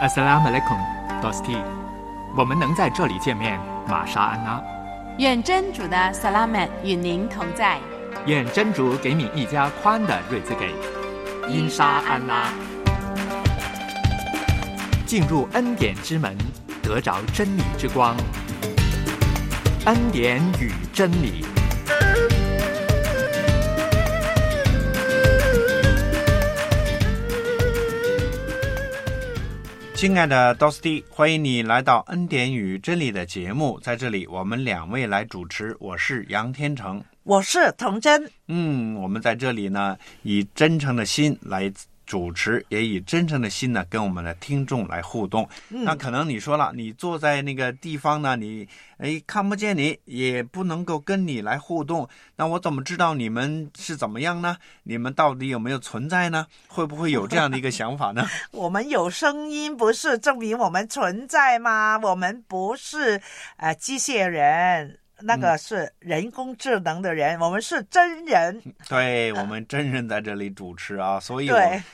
Assalamu alaikum, Dosti。我们能在这里见面，玛莎安娜。愿真主的萨拉曼与您同在。愿真主给你一家宽的瑞兹给。因沙安拉。进入恩典之门，得着真理之光。恩典与真理。亲爱的 Dosti，欢迎你来到恩典与真理的节目。在这里，我们两位来主持，我是杨天成，我是童真。嗯，我们在这里呢，以真诚的心来。主持也以真诚的心呢，跟我们的听众来互动。那可能你说了，你坐在那个地方呢，你哎看不见你，也不能够跟你来互动。那我怎么知道你们是怎么样呢？你们到底有没有存在呢？会不会有这样的一个想法呢？我们有声音，不是证明我们存在吗？我们不是呃机械人。那个是人工智能的人，我们是真人。对，我们真人在这里主持啊，所以，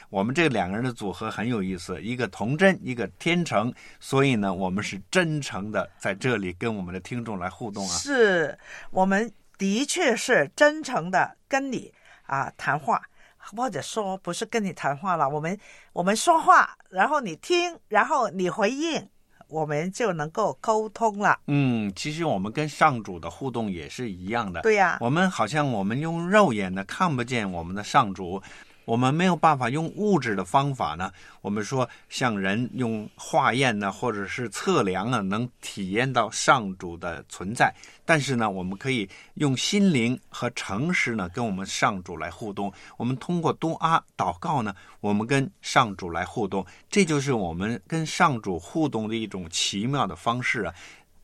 我们这两个人的组合很有意思，一个童真，一个天成，所以呢，我们是真诚的在这里跟我们的听众来互动啊。是我们的确是真诚的跟你啊谈话，或者说不是跟你谈话了，我们我们说话，然后你听，然后你回应。我们就能够沟通了。嗯，其实我们跟上主的互动也是一样的。对呀，我们好像我们用肉眼呢看不见我们的上主。我们没有办法用物质的方法呢，我们说像人用化验呢，或者是测量啊，能体验到上主的存在。但是呢，我们可以用心灵和诚实呢，跟我们上主来互动。我们通过多阿祷告呢，我们跟上主来互动，这就是我们跟上主互动的一种奇妙的方式啊。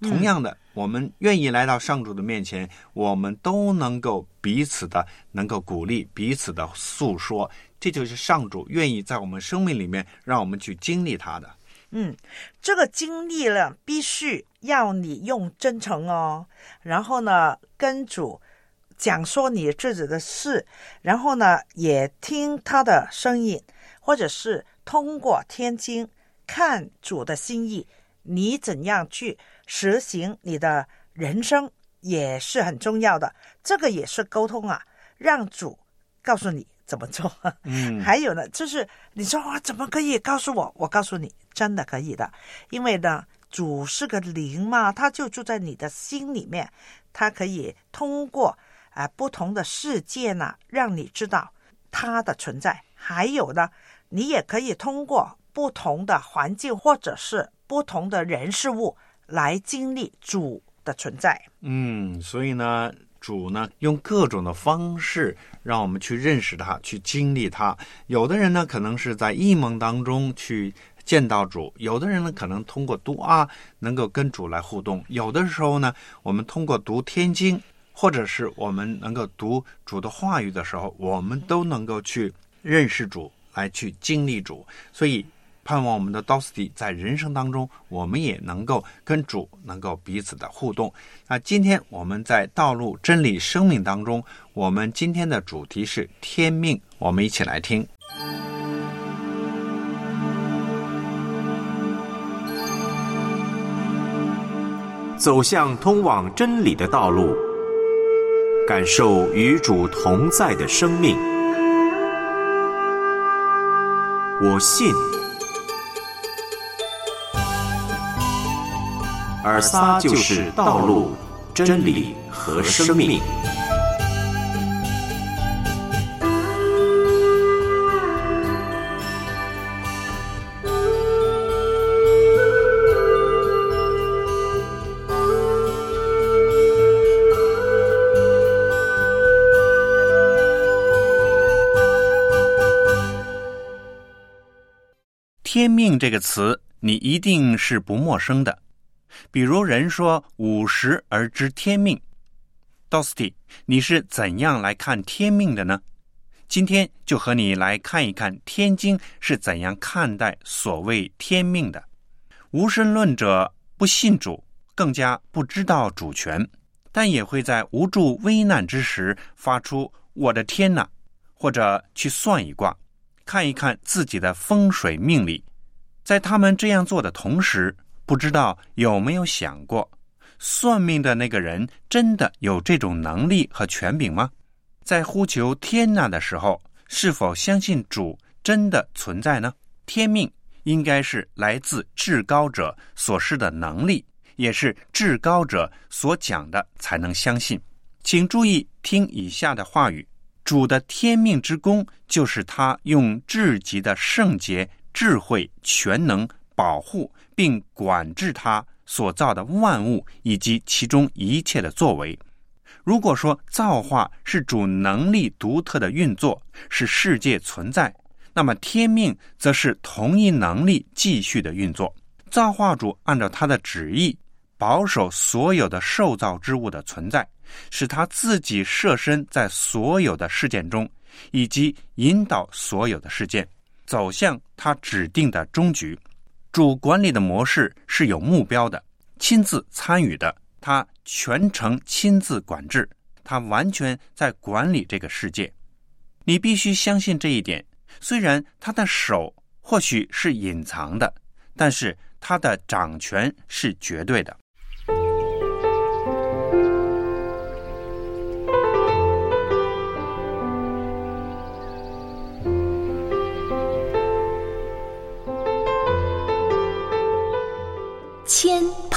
同样的，我们愿意来到上主的面前，我们都能够彼此的能够鼓励，彼此的诉说，这就是上主愿意在我们生命里面让我们去经历他的。嗯，这个经历了必须要你用真诚哦，然后呢，跟主讲说你自己的事，然后呢，也听他的声音，或者是通过天经看主的心意，你怎样去。实行你的人生也是很重要的，这个也是沟通啊，让主告诉你怎么做。嗯，还有呢，就是你说我怎么可以告诉我？我告诉你，真的可以的，因为呢，主是个灵嘛，他就住在你的心里面，他可以通过啊不同的事件呢，让你知道他的存在。还有呢，你也可以通过不同的环境或者是不同的人事物。来经历主的存在，嗯，所以呢，主呢用各种的方式让我们去认识他，去经历他。有的人呢，可能是在异梦当中去见到主；有的人呢，可能通过读啊，能够跟主来互动；有的时候呢，我们通过读天经，或者是我们能够读主的话语的时候，我们都能够去认识主，来去经历主。所以。盼望我们的 Dosti 在人生当中，我们也能够跟主能够彼此的互动。那今天我们在道路真理生命当中，我们今天的主题是天命，我们一起来听。走向通往真理的道路，感受与主同在的生命。我信。尔撒就是道路、真理和生命。天命这个词，你一定是不陌生的。比如人说五十而知天命，Dosti，你是怎样来看天命的呢？今天就和你来看一看天经是怎样看待所谓天命的。无神论者不信主，更加不知道主权，但也会在无助危难之时发出“我的天哪”，或者去算一卦，看一看自己的风水命理。在他们这样做的同时，不知道有没有想过，算命的那个人真的有这种能力和权柄吗？在呼求天呐的时候，是否相信主真的存在呢？天命应该是来自至高者所示的能力，也是至高者所讲的，才能相信。请注意听以下的话语：主的天命之功，就是他用至极的圣洁、智慧、全能保护并管制他所造的万物以及其中一切的作为。如果说造化是主能力独特的运作，使世界存在，那么天命则是同一能力继续的运作。造化主按照他的旨意，保守所有的受造之物的存在，使他自己设身在所有的事件中，以及引导所有的事件走向他指定的终局。主管理的模式是有目标的，亲自参与的。他全程亲自管制，他完全在管理这个世界。你必须相信这一点。虽然他的手或许是隐藏的，但是他的掌权是绝对的。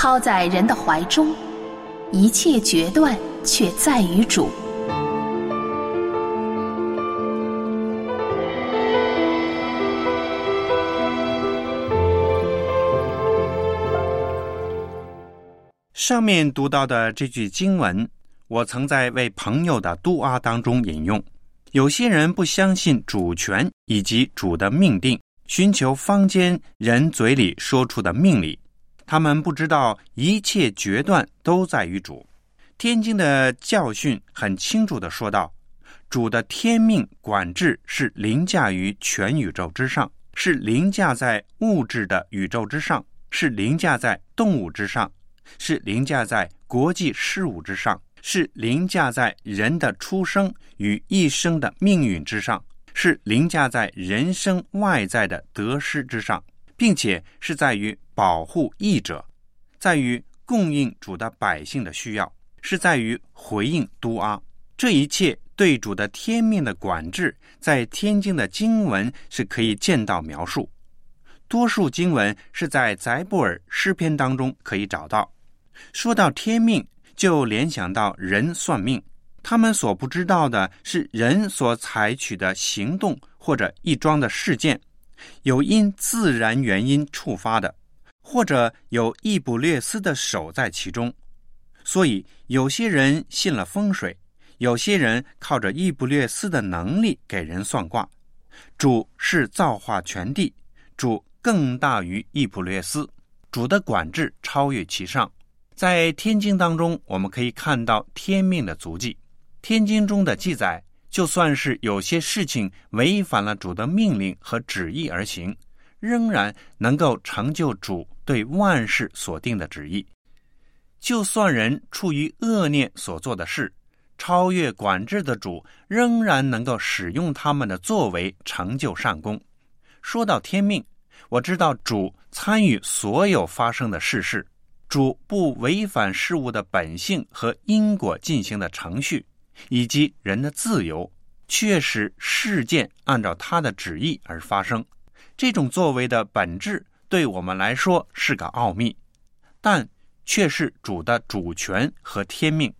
包在人的怀中。一切决断却在于主。上面读到的这句经文，我曾在为朋友的杜阿当中引用。有些人不相信主权以及主的命定，寻求坊间人嘴里说出的命理。他们不知道一切决断都在于主。天经的教训很清楚的说道：“主的天命管制是凌驾于全宇宙之上，是凌驾在物质的宇宙之上，是凌驾在动物之上，是凌驾在国际事务之上，是凌驾在人的出生与一生的命运之上，是凌驾在人生外在的得失之上，并且是在于。”保护义者，在于供应主的百姓的需要，是在于回应都阿。这一切对主的天命的管制，在天经的经文是可以见到描述。多数经文是在宰布尔诗篇当中可以找到。说到天命，就联想到人算命，他们所不知道的是人所采取的行动或者一桩的事件，有因自然原因触发的。或者有易卜略斯的手在其中，所以有些人信了风水，有些人靠着易卜略斯的能力给人算卦。主是造化全地，主更大于易卜略斯，主的管制超越其上。在天经当中，我们可以看到天命的足迹。天经中的记载，就算是有些事情违反了主的命令和旨意而行。仍然能够成就主对万事所定的旨意。就算人出于恶念所做的事，超越管制的主仍然能够使用他们的作为成就善功。说到天命，我知道主参与所有发生的事事，主不违反事物的本性和因果进行的程序，以及人的自由，确使事件按照他的旨意而发生。这种作为的本质对我们来说是个奥秘，但却是主的主权和天命。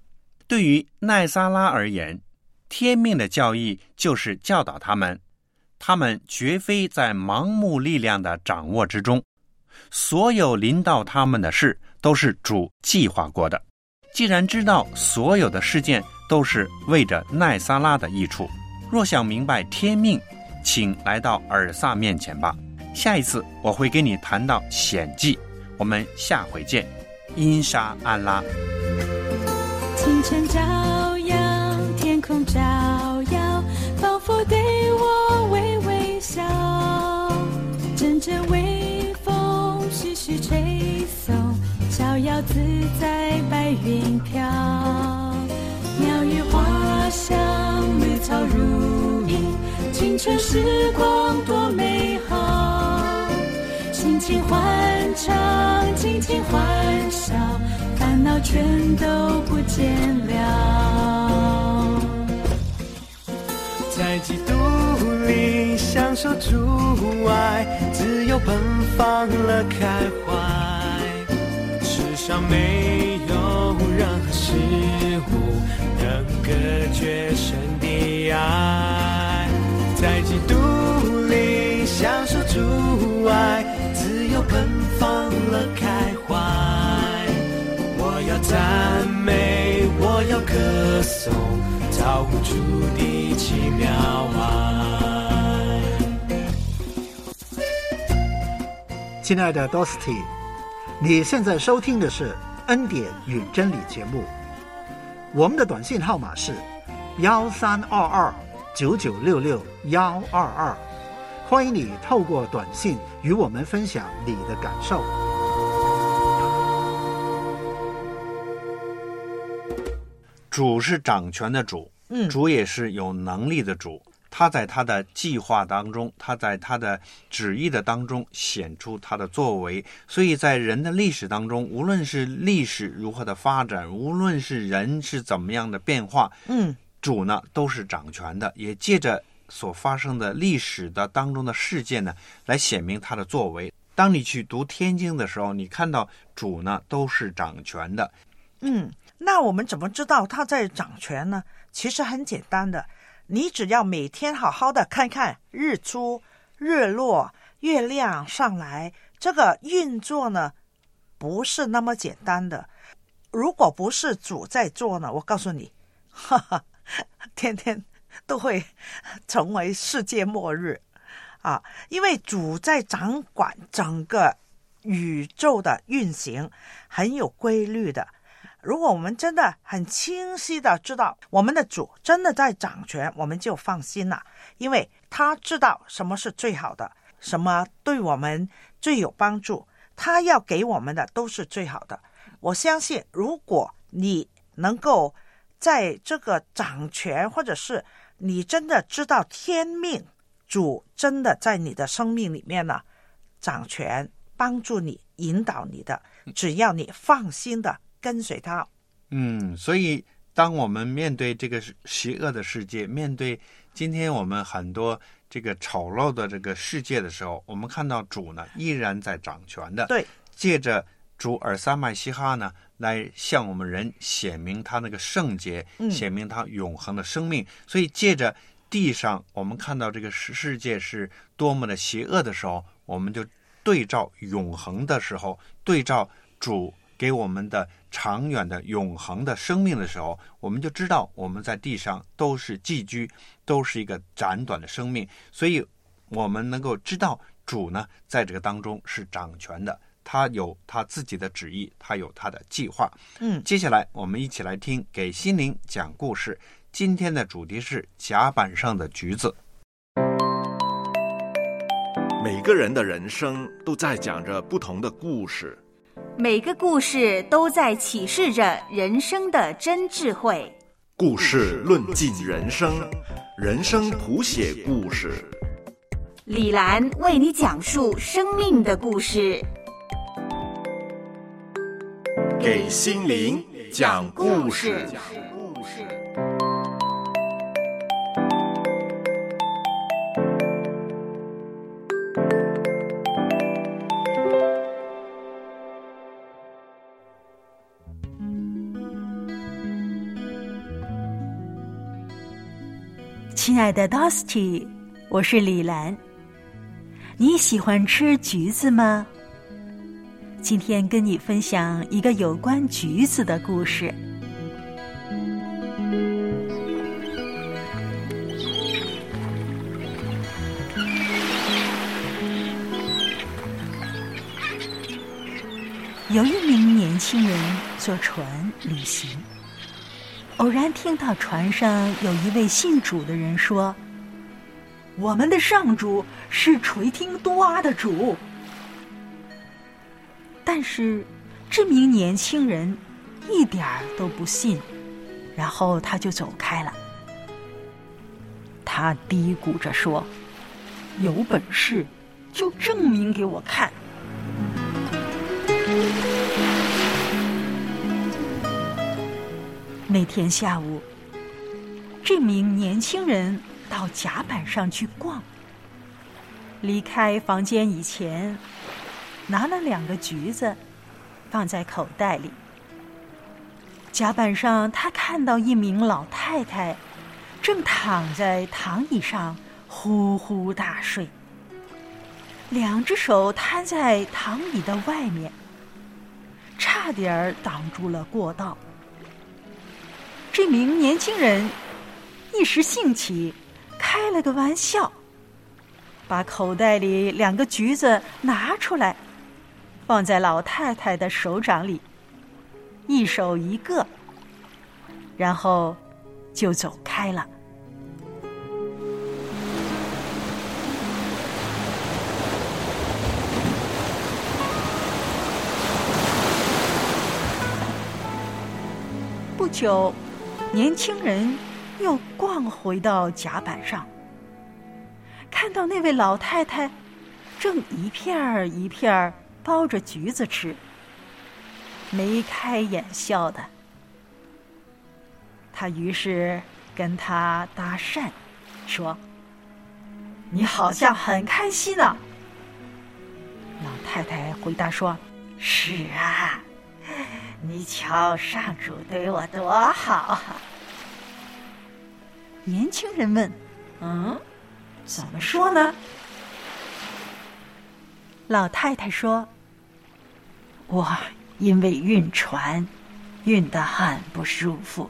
对于奈撒拉而言，天命的教义就是教导他们，他们绝非在盲目力量的掌握之中。所有临到他们的事都是主计划过的。既然知道所有的事件都是为着奈撒拉的益处，若想明白天命。请来到尔萨面前吧。下一次我会跟你谈到险记，我们下回见。因沙安拉。清晨照耀，天空照耀，仿佛对我微微笑。阵阵微风徐徐吹送，逍遥自在白云飘。鸟语花香，绿草如茵。青春时光多美，欢唱，尽情欢笑，烦恼全都不见了。在基督里享受主爱，自由奔放了开怀。世上没有任何事物能隔绝神的爱，在基督里享受主爱，奔放了开怀。我要赞美，我要歌颂，造物主的奇妙啊。亲爱的 Dosty，你现在收听的是恩典与真理节目。我们的短信号码是幺三二二九九六六幺二二，欢迎你透过短信与我们分享你的感受。主是掌权的主，嗯主也是有能力的主。他在他的计划当中，他在他的旨意的当中显出他的作为。所以在人的历史当中，无论是历史如何的发展，无论是人是怎么样的变化，嗯主呢都是掌权的，也借着所发生的历史的当中的事件呢，来显明他的作为。当你去读天经的时候，你看到主呢都是掌权的，嗯，那我们怎么知道他在掌权呢？其实很简单的，你只要每天好好的看看日出、日落、月亮上来，这个运作呢，不是那么简单的。如果不是主在做呢，我告诉你，哈哈，天天都会成为世界末日啊！因为主在掌管整个宇宙的运行，很有规律的。如果我们真的很清晰的知道我们的主真的在掌权，我们就放心了，因为他知道什么是最好的，什么对我们最有帮助，他要给我们的都是最好的。我相信，如果你能够在这个掌权，或者是你真的知道天命，主真的在你的生命里面呢掌权，帮助你、引导你的，只要你放心的跟随他。嗯，所以当我们面对这个邪恶的世界，面对今天我们很多这个丑陋的这个世界的时候，我们看到主呢依然在掌权的，对，借着主尔撒麦西哈呢来向我们人显明他那个圣洁，嗯。显明他永恒的生命。所以借着地上我们看到这个世世界是多么的邪恶的时候，我们就对照永恒的时候，对照主给我们的长远的永恒的生命的时候，我们就知道我们在地上都是寄居，都是一个短短的生命，所以我们能够知道主呢在这个当中是掌权的，他有他自己的旨意，他有他的计划。嗯，接下来我们一起来听给心灵讲故事。今天的主题是甲板上的橘子。每个人的人生都在讲着不同的故事，每个故事都在启示着人生的真智慧。故事论尽人生，人生谱写故事。李兰为你讲述生命的故事，给心灵讲故事。亲爱的 Dusty，我是李兰。你喜欢吃橘子吗？今天跟你分享一个有关橘子的故事。有一名年轻人坐船旅行。偶然听到船上有一位信主的人说：“我们的上主是垂听多阿的主。”但是这名年轻人一点儿都不信，然后他就走开了。他嘀咕着说：“有本事就证明给我看，那天下午，这名年轻人到甲板上去逛。离开房间以前，拿了两个橘子，放在口袋里。甲板上，他看到一名老太太，正躺在躺椅上呼呼大睡，两只手摊在躺椅的外面，差点儿挡住了过道。这名年轻人一时兴起，开了个玩笑，把口袋里两个橘子拿出来，放在老太太的手掌里，一手一个，然后就走开了。不久。年轻人又逛回到甲板上，看到那位老太太正一片儿一片儿剥着橘子吃，眉开眼笑的。他于是跟她搭讪，说：“你好像很开心呢。”老太太回答说：“是啊。”你瞧，上主对我多好！年轻人问：“嗯，怎么说呢？”老太太说：“我因为晕船，晕得很不舒服，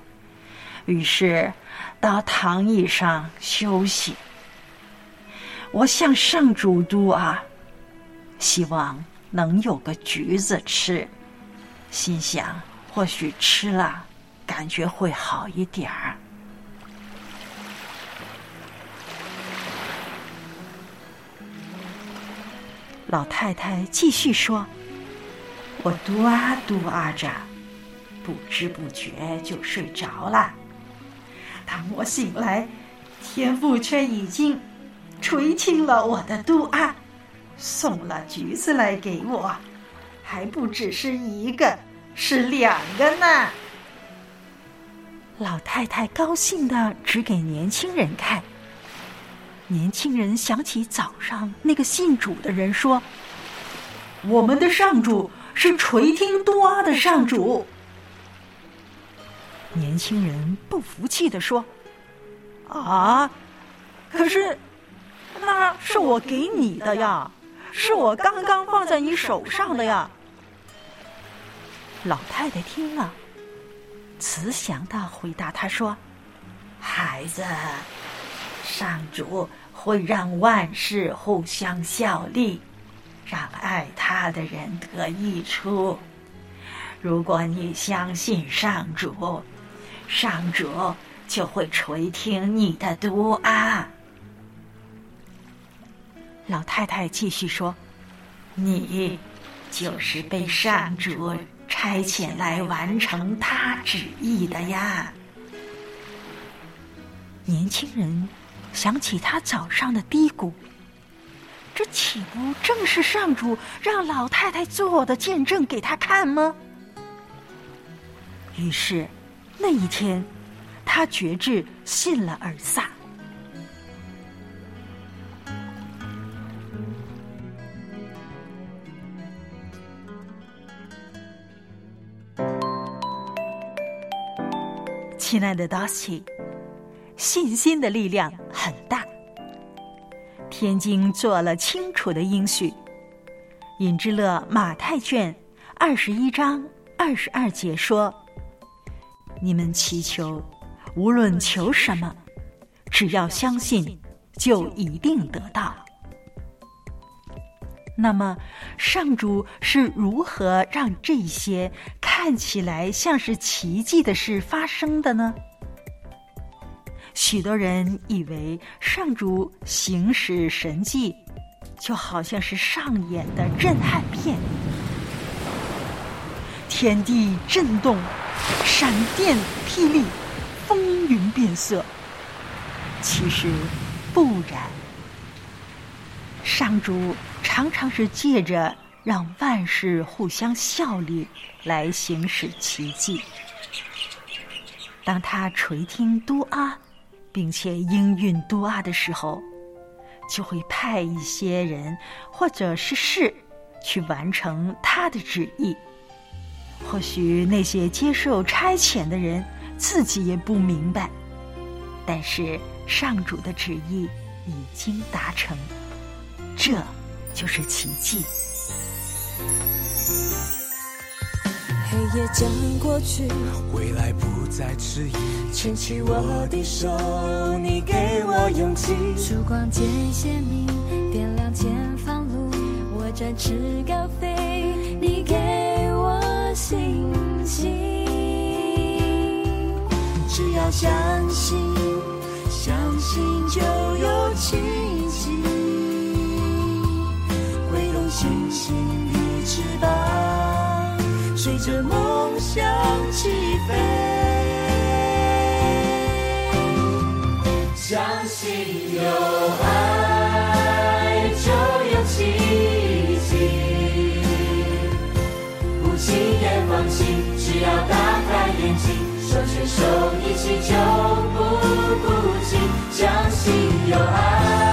于是到躺椅上休息。我向上主督啊，希望能有个橘子吃。”心想，或许吃了，感觉会好一点儿。老太太继续说：“我嘟啊嘟啊着，不知不觉就睡着了。当我醒来，天父却已经垂青了我的嘟啊，送了橘子来给我。”还不只是一个，是两个呢。老太太高兴的指给年轻人看。年轻人想起早上那个信主的人说：“我们的上主是垂听多阿的上主。”年轻人不服气的说：“啊，可是那是我给你的呀，是我刚刚放在你手上的呀。”老太太听了，慈祥的回答他说：“孩子，上主会让万事互相效力，让爱他的人得益处。如果你相信上主，上主就会垂听你的读啊。”老太太继续说：“你就是被上主。”差遣来完成他旨意的呀！年轻人想起他早上的嘀咕，这岂不正是上主让老太太做的见证给他看吗？于是那一天，他决志信了尔萨。亲爱的 d o s t y 信心的力量很大。天经做了清楚的应许，尹之乐马太卷二十一章二十二节说：“你们祈求，无论求什么，只要相信，就一定得到。”那么，上主是如何让这些？看起来像是奇迹的事发生的呢。许多人以为上主行使神迹，就好像是上演的震撼片，天地震动，闪电霹雳，风云变色。其实不然，上主常常是借着。让万事互相效力，来行使奇迹。当他垂听都阿，并且应运都阿的时候，就会派一些人或者是事去完成他的旨意。或许那些接受差遣的人自己也不明白，但是上主的旨意已经达成，这就是奇迹。黑夜将过去，未来不再迟疑，牵起我的手，你给我勇气。曙光渐鲜明，点亮前方路，我展翅高飞，你给我信心。只要相信，相信就有奇迹，挥动星星的翅膀。随着梦想起飞，相信有爱就有奇迹，不轻言放弃，只要打开眼睛，手牵手一起就不孤寂。相信有爱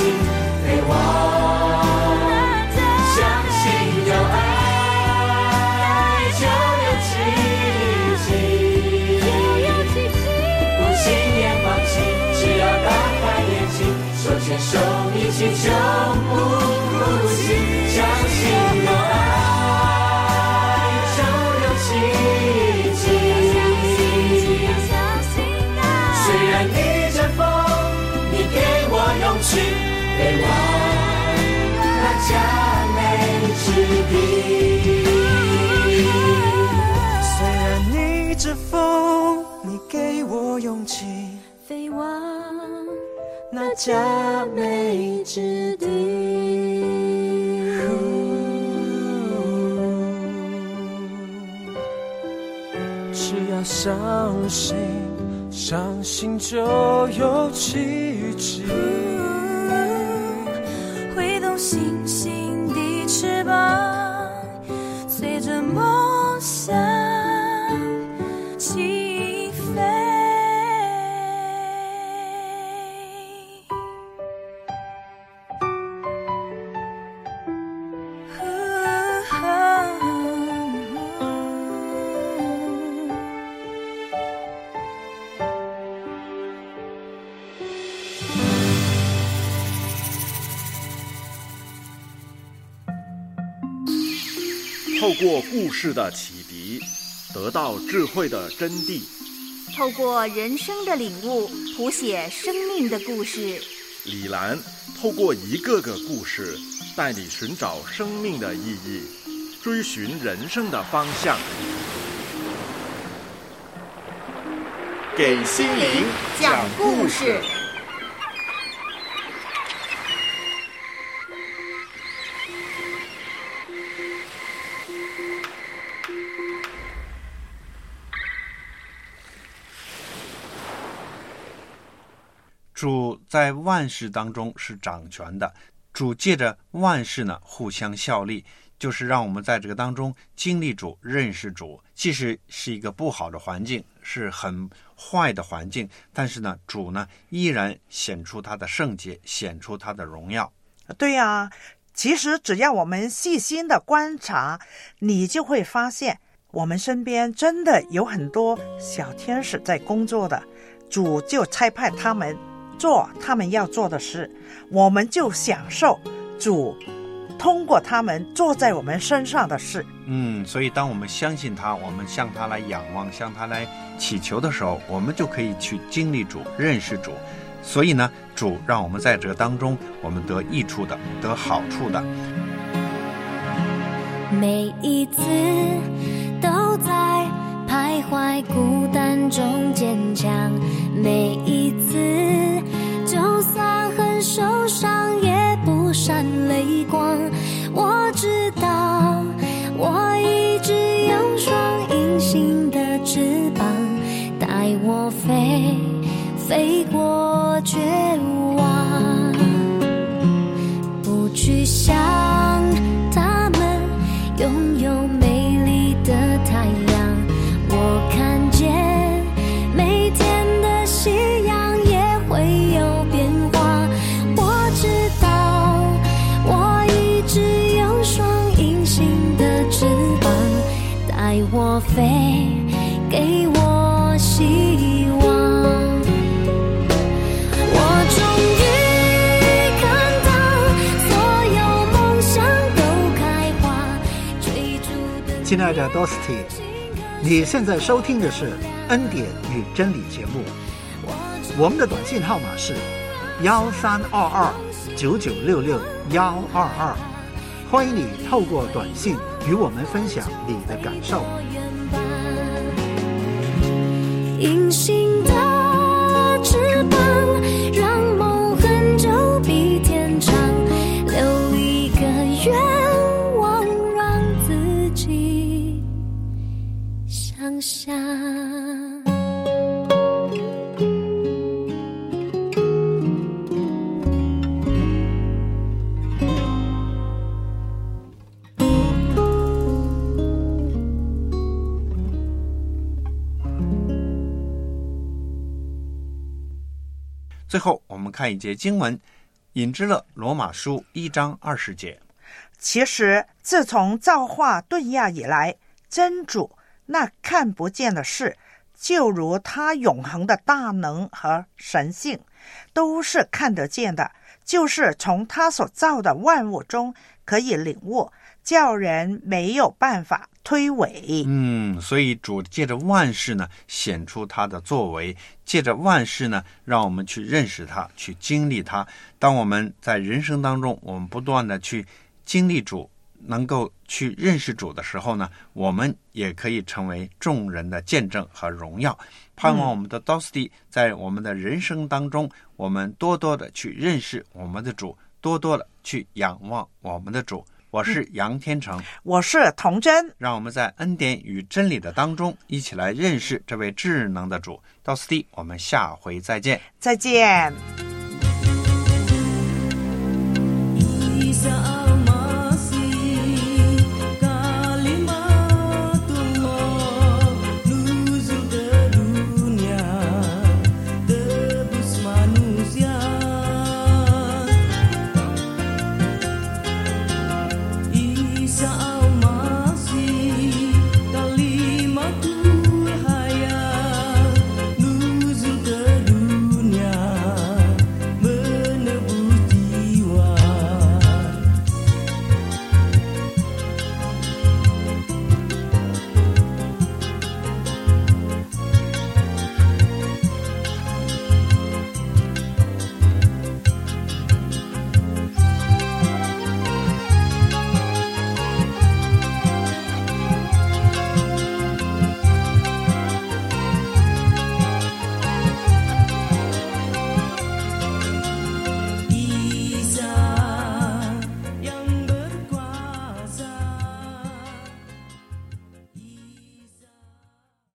勇气，飞往。相信有爱就有奇迹，不轻言放弃，只要打开眼睛，手牵手一起就虽然逆着风，你给我勇气，飞往那佳美之地。只要相信，相信就有奇迹。挥动星星事的启迪，得到智慧的真谛。透过人生的领悟，谱写生命的故事。李兰透过一个个故事，带你寻找生命的意义，追寻人生的方向。给心灵讲故事。在万事当中是掌权的，主借着万事呢互相效力，就是让我们在这个当中经历主、认识主。即使是一个不好的环境，是很坏的环境，但是呢，主呢依然显出他的圣洁，显出他的荣耀。对呀、其实只要我们细心的观察，你就会发现，我们身边真的有很多小天使在工作的，主就差派他们做他们要做的事，我们就享受主通过他们做在我们身上的事。嗯，所以当我们相信他，我们向他来仰望，向他来祈求的时候，我们就可以去经历主，认识主。所以呢，主让我们在这当中，我们得益处的，得好处的。每一次都在徘徊孤单中坚强，每一次就算很受伤也不闪泪光。我知道，我一直有双隐形的翅膀，带我飞，飞过绝爱的 Dosty，你现在收听的是恩典与真理节目，我们的短信号码是幺三二二九九六六幺二二，欢迎你透过短信与我们分享你的感受。最后，我们看一节经文，引之了罗马书一章二十节。其实，自从造化顿亚以来，真主那看不见的事，就如他永恒的大能和神性，都是看得见的，就是从他所造的万物中可以领悟，叫人没有办法推诿。嗯，所以主借着万事呢，显出他的作为；借着万事呢，让我们去认识他，去经历他。当我们在人生当中，我们不断的去经历主，能够去认识主的时候呢，我们也可以成为众人的见证和荣耀。盼望我们的 d o s t y 在我们的人生当中，我们多多的去认识我们的主，多多的去仰望我们的主。我是杨天成，我是童真，让我们在恩典与真理的当中，一起来认识这位智能的主。到此地，我们下回再见。再见。